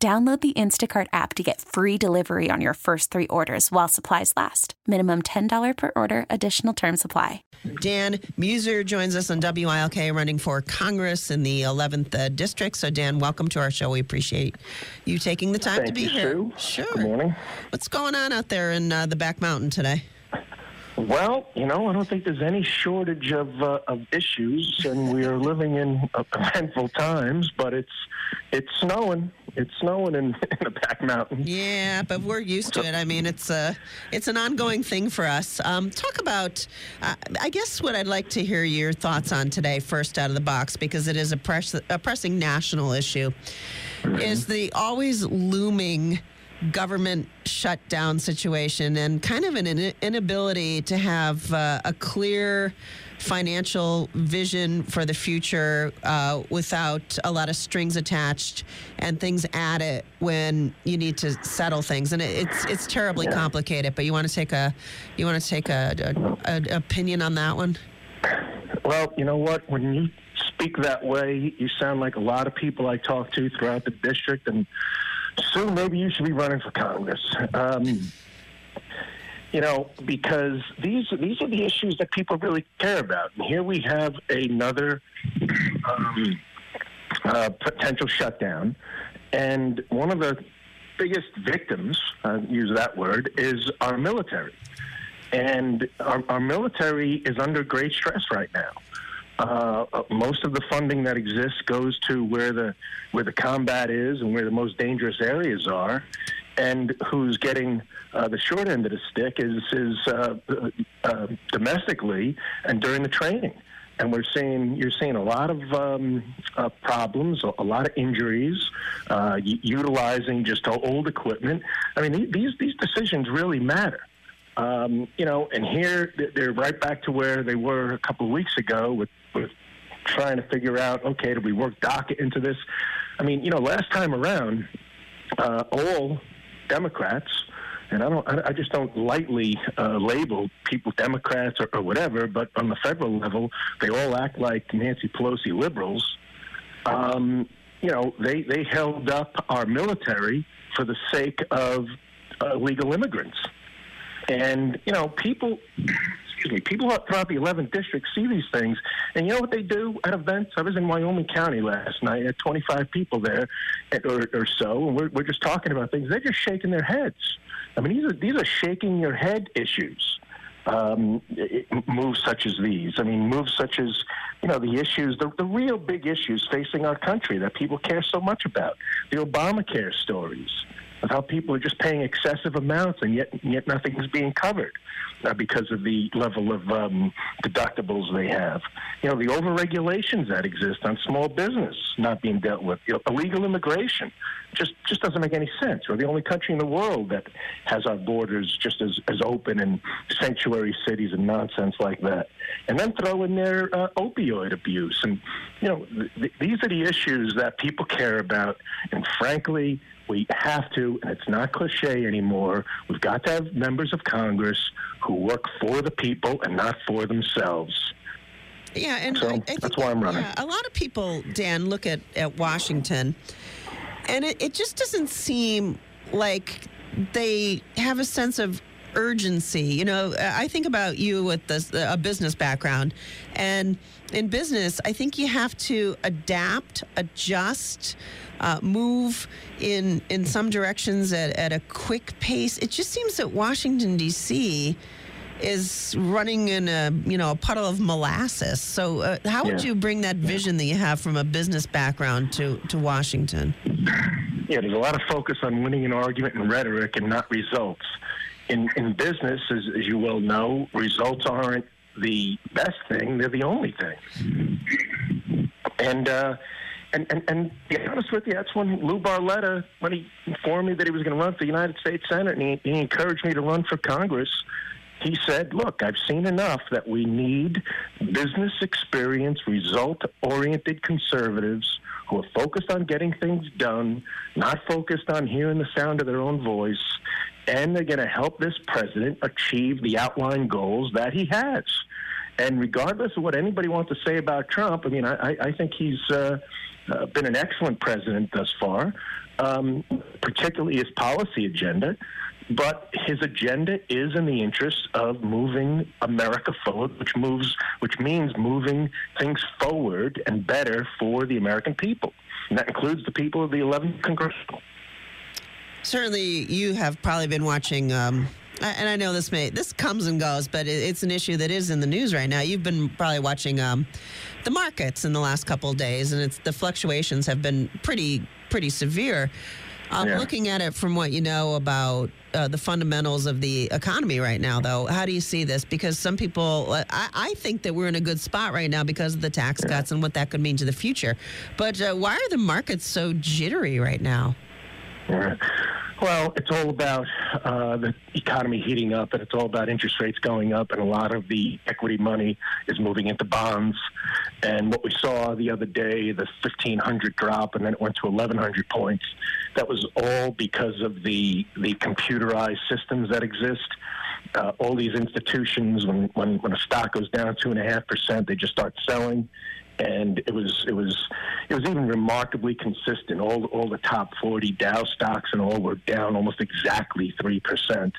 Download the Instacart app to get free delivery on your first three orders while supplies last. Minimum $10 per order, additional term supply. Dan Meuser joins us on WILK running for Congress in the 11th uh, District. So, Dan, welcome to our show. We appreciate you taking the time Thank to be you, here. Sue. Sure. Good morning. What's going on out there in uh, the back mountain today? Well, you know, I don't think there's any shortage of uh, of issues, and we are living in eventful times. But it's it's snowing. It's snowing in, in the back mountain. Yeah, but we're used to it. I mean, it's a it's an ongoing thing for us. Um, talk about, uh, I guess, what I'd like to hear your thoughts on today, first out of the box, because it is a, press, a pressing national issue, is the always looming government shutdown situation and kind of an in- inability to have uh, a clear financial vision for the future uh, without a lot of strings attached and things added when you need to settle things. And it, it's it's terribly complicated but you want to take a you want to take a, a, a opinion on that one? Well, you know what? When you speak that way, you sound like a lot of people I talk to throughout the district, and Sue, maybe you should be running for Congress. Um, you know, because these these are the issues that people really care about. And here we have another um, uh, potential shutdown, and one of the biggest victims, uh, use that word, is our military. And our, our military is under great stress right now. Uh, uh, most of the funding that exists goes to where the where the combat is and where the most dangerous areas are, and who's getting uh, the short end of the stick is is uh, uh, domestically and during the training. And we're seeing you're seeing a lot of um, uh, problems, a, lot of injuries, utilizing just old equipment. I mean, these these decisions really matter. Um, you know, and here they're right back to where they were a couple of weeks ago with trying to figure out, okay, do we work DACA into this? I mean, you know, last time around, uh, all Democrats, and I don't, I I just don't lightly uh, label people Democrats or, or whatever, but on the federal level, they all act like Nancy Pelosi liberals. Um, you know, they they held up our military for the sake of uh, legal immigrants. And you know, people, people throughout the 11th district see these things, and you know what they do at events. I was in Wyoming County last night. I had 25 people there, or, or so, and we're, we're just talking about things. They're just shaking their heads. I mean, these are these are shaking your head issues. Um, moves such as these. I mean, moves such as you know the issues, the, the real big issues facing our country that people care so much about. The Obamacare stories of how people are just paying excessive amounts and yet yet nothing is being covered uh, because of the level of um, deductibles they have. You know, the overregulations that exist on small business not being dealt with. You know, illegal immigration just just doesn't make any sense. We're the only country in the world that has our borders just as, as open and sanctuary cities and nonsense like that. And then throw in their uh, opioid abuse. And, you know, th- th- these are the issues that people care about. And frankly, we have to, and it's not cliche anymore, we've got to have members of Congress who work for the people and not for themselves. Yeah, and So, I, I think, that's why I'm running. Yeah, a lot of people, Dan, look at, at Washington, and it, it just doesn't seem like they have a sense of urgency. You know, I think about you with this, a business background, and in business, I think you have to adapt, adjust, uh, move in in some directions at, at a quick pace. It just seems that Washington D.C is running in a you know a puddle of molasses. So uh, how would Yeah. you bring that vision that you have from a business background to to Washington? Yeah, there's a lot of focus on winning an argument and rhetoric and not results. In, in business, as, as you well know, results aren't the best thing, they're the only thing. And, uh, and, and, and to be honest with you, that's when Lou Barletta, when he informed me that he was going to run for the United States Senate and he, he encouraged me to run for Congress, he said, Look, I've seen enough that we need business experience, result oriented conservatives who are focused on getting things done, not focused on hearing the sound of their own voice, and they're going to help this president achieve the outlined goals that he has. And regardless of what anybody wants to say about Trump, I mean, I, I think he's uh, uh, been an excellent president thus far, um, particularly his policy agenda. But his agenda is in the interest of moving America forward, which moves, which means moving things forward and better for the American people, and that includes the people of the 11th congressional. Certainly, you have probably been watching. Um, and I know this may this comes and goes, but it's an issue that is in the news right now. You've been probably watching um, the markets in the last couple of days, and it's the fluctuations have been pretty pretty severe. Um, yeah. Looking at it from what you know about uh, the fundamentals of the economy right now, though, how do you see this? Because some people, uh, I, I think that we're in a good spot right now because of the tax yeah. cuts and what that could mean to the future. But uh, why are the markets so jittery right now? Yeah. Well, it's all about uh, the economy heating up, and it's all about interest rates going up, and a lot of the equity money is moving into bonds. And what we saw the other day, the 1,500 drop, and then it went to 1,100 points. That was all because of the the computerized systems that exist. Uh, all these institutions, when, when when a stock goes down two and a half percent, they just start selling and it was it was it was even remarkably consistent. All all the top 40 Dow stocks and all were down almost exactly three percent.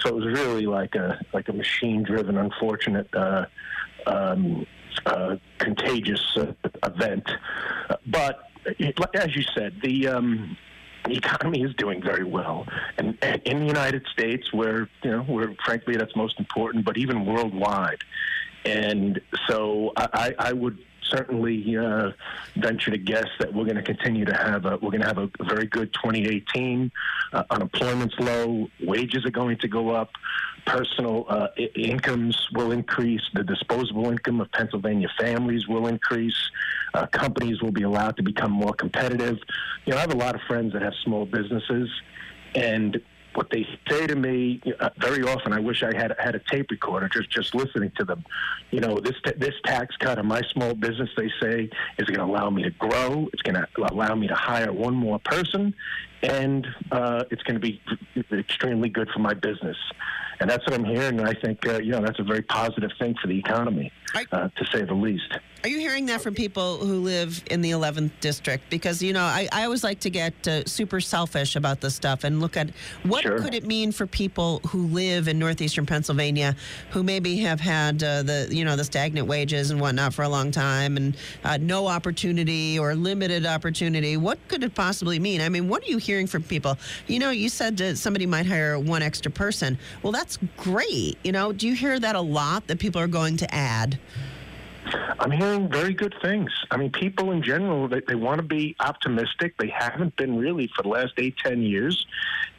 So it was really like a like a machine-driven, unfortunate, uh, um, uh, contagious uh, event. But it, as you said, the um, the economy is doing very well, and, and, in the United States, where you know, where frankly that's most important, but even worldwide. And so I, I would certainly uh, venture to guess that we're going to continue to have a we're going to have a very good 2018. Uh, unemployment's low, wages are going to go up, personal uh, I- incomes will increase, the disposable income of Pennsylvania families will increase, uh, companies will be allowed to become more competitive. You know, I have a lot of friends that have small businesses, and what they say to me uh, very often. I wish I had had a tape recorder just just listening to them. You know, this this tax cut on my small business, they say, is going to allow me to grow. It's going to allow me to hire one more person, and uh, it's going to be extremely good for my business. And that's what I'm hearing. And I think uh, you know that's a very positive thing for the economy, uh, to say the least. Are you hearing that from people who live in the 11th district? Because, you know, I, I always like to get uh, super selfish about this stuff and look at what sure. could it mean for people who live in northeastern Pennsylvania who maybe have had uh, the, you know, the stagnant wages and whatnot for a long time and uh, no opportunity or limited opportunity. What could it possibly mean? I mean, what are you hearing from people? You know, you said that somebody might hire one extra person. Well, that's great. You know, do you hear that a lot that people are going to add? I'm hearing very good things. I mean, people in general, they, they want to be optimistic. They haven't been really for the last eight, ten years.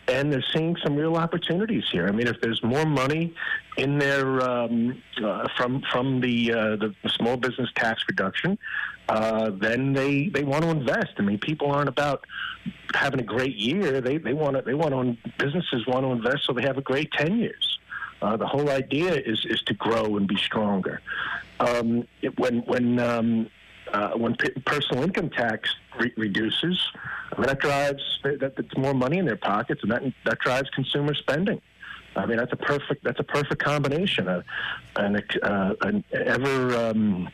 And they're seeing some real opportunities here. I mean, if there's more money in there um, uh, from from the, uh, the, the small business tax reduction, uh, then they they want to invest. I mean, people aren't about having a great year. They they want to they want to businesses want to invest so they have a great ten years. Uh, the whole idea is is to grow and be stronger. Um, it, when when um, uh, when p- personal income tax re- reduces, I mean, that drives that, that's more money in their pockets, and that that drives consumer spending. I mean, that's a perfect that's a perfect combination. Uh, an, uh, an ever um,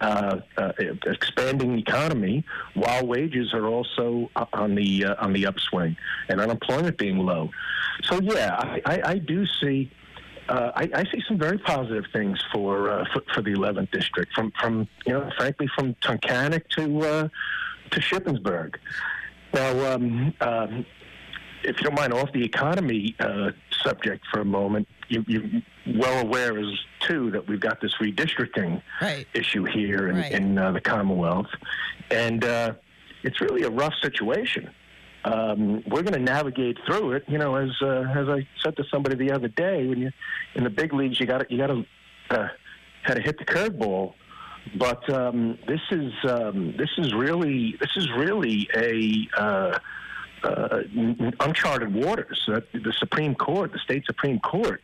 uh, uh, expanding economy, while wages are also on the uh, on the upswing and unemployment being low. So yeah, I, I, I do see uh, I, I, see some very positive things for, uh, for, for the 11th district, from from you know, frankly, from Tunkhannock to uh, to Shippensburg. Now, um, um, if you don't mind, off the economy subject for a moment, you, are well aware as too that we've got this redistricting right. issue here in, right. in uh, the Commonwealth, and uh, it's really a rough situation um, we're going to navigate through it. You know, as uh, as I said to somebody the other day, when you in the big leagues, you got you got to uh, had to hit the curveball But um, this is um, this is really this is really a uh, uncharted waters. Uh, the Supreme Court, the state Supreme Court,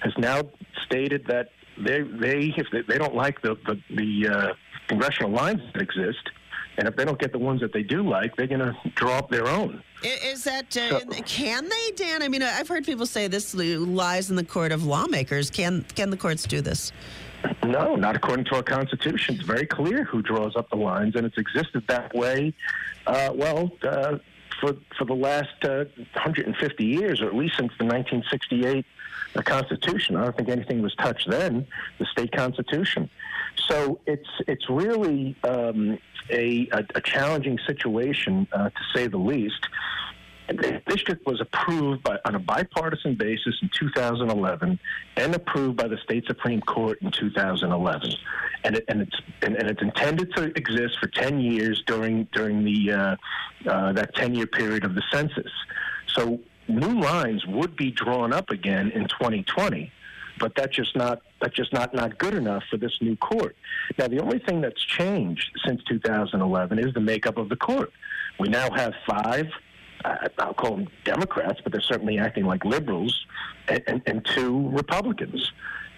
has now stated that they they if they, they don't like the the, the uh, congressional lines that exist, and if they don't get the ones that they do like, they're going to draw up their own. Is that uh, can they, Dan? I mean, I've heard people say this lies in the court of lawmakers. Can can the courts do this? No, not according to our Constitution. It's very clear who draws up the lines, and it's existed that way. Uh, well, uh, for for the last uh, 150 years, or at least since the 1968 uh, Constitution. I don't think anything was touched then. The state constitution. So it's it's really um, a, a, a, challenging situation, uh, to say the least. The district was approved by, on a bipartisan basis in 2011 and approved by the state Supreme Court in 2011. And, it, and, it's, and, and, it's intended to exist for 10 years during, during the, uh, uh, that 10 year period of the census. So new lines would be drawn up again in 2020 but that's just not that's just not not good enough for this new court. Now, the only thing that's changed since 2011 is the makeup of the court. We now have five. Uh, I'll call them Democrats, but they're certainly acting like liberals, and, and, and two Republicans.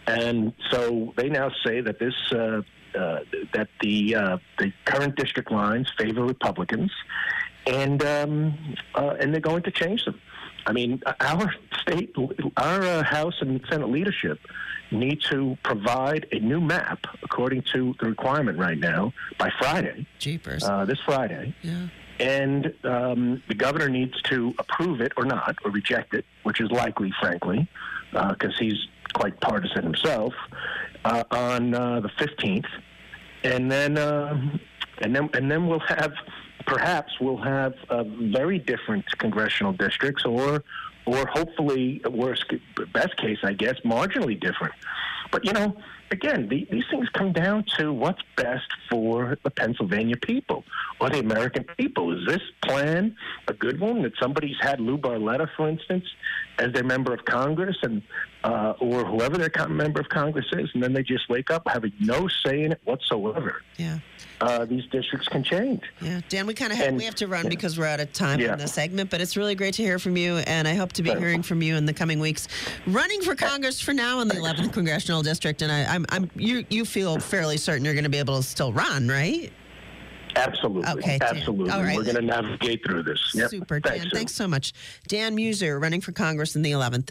And so they now say that this uh, uh, that the uh, the current district lines favor Republicans, and um, uh, and they're going to change them. I mean, our state, our uh, House and Senate leadership need to provide a new map according to the requirement right now by Friday. Jeepers. Uh, this Friday. Yeah. And um, the governor needs to approve it or not, or reject it, which is likely, frankly, because uh, he's quite partisan himself, uh, on uh, the 15th. And then, um, and then, and then we'll have perhaps we'll have very different congressional districts, or or hopefully, worst best case, I guess, marginally different. But you know, again, the, these things come down to what's best for the Pennsylvania people or the American people. Is this plan a good one that somebody's had Lou Barletta, for instance, as their member of Congress, and uh, or whoever their member of Congress is, and then they just wake up having no say in it whatsoever? Yeah. Uh, these districts can change. Yeah, Dan, we kind of have, we have to run yeah. because we're out of time yeah. in this segment, but it's really great to hear from you, and I hope to be hearing from you in the coming weeks. Running for Congress for now in the 11th congressional district, and I, I'm, I'm, you, you feel fairly certain you're going to be able to still run, right? Absolutely. Okay, Dan. Absolutely. All right. We're going to navigate through this. Yep. Super, Dan. Thanks, thanks so much. Dan Meuser, running for Congress in the 11th.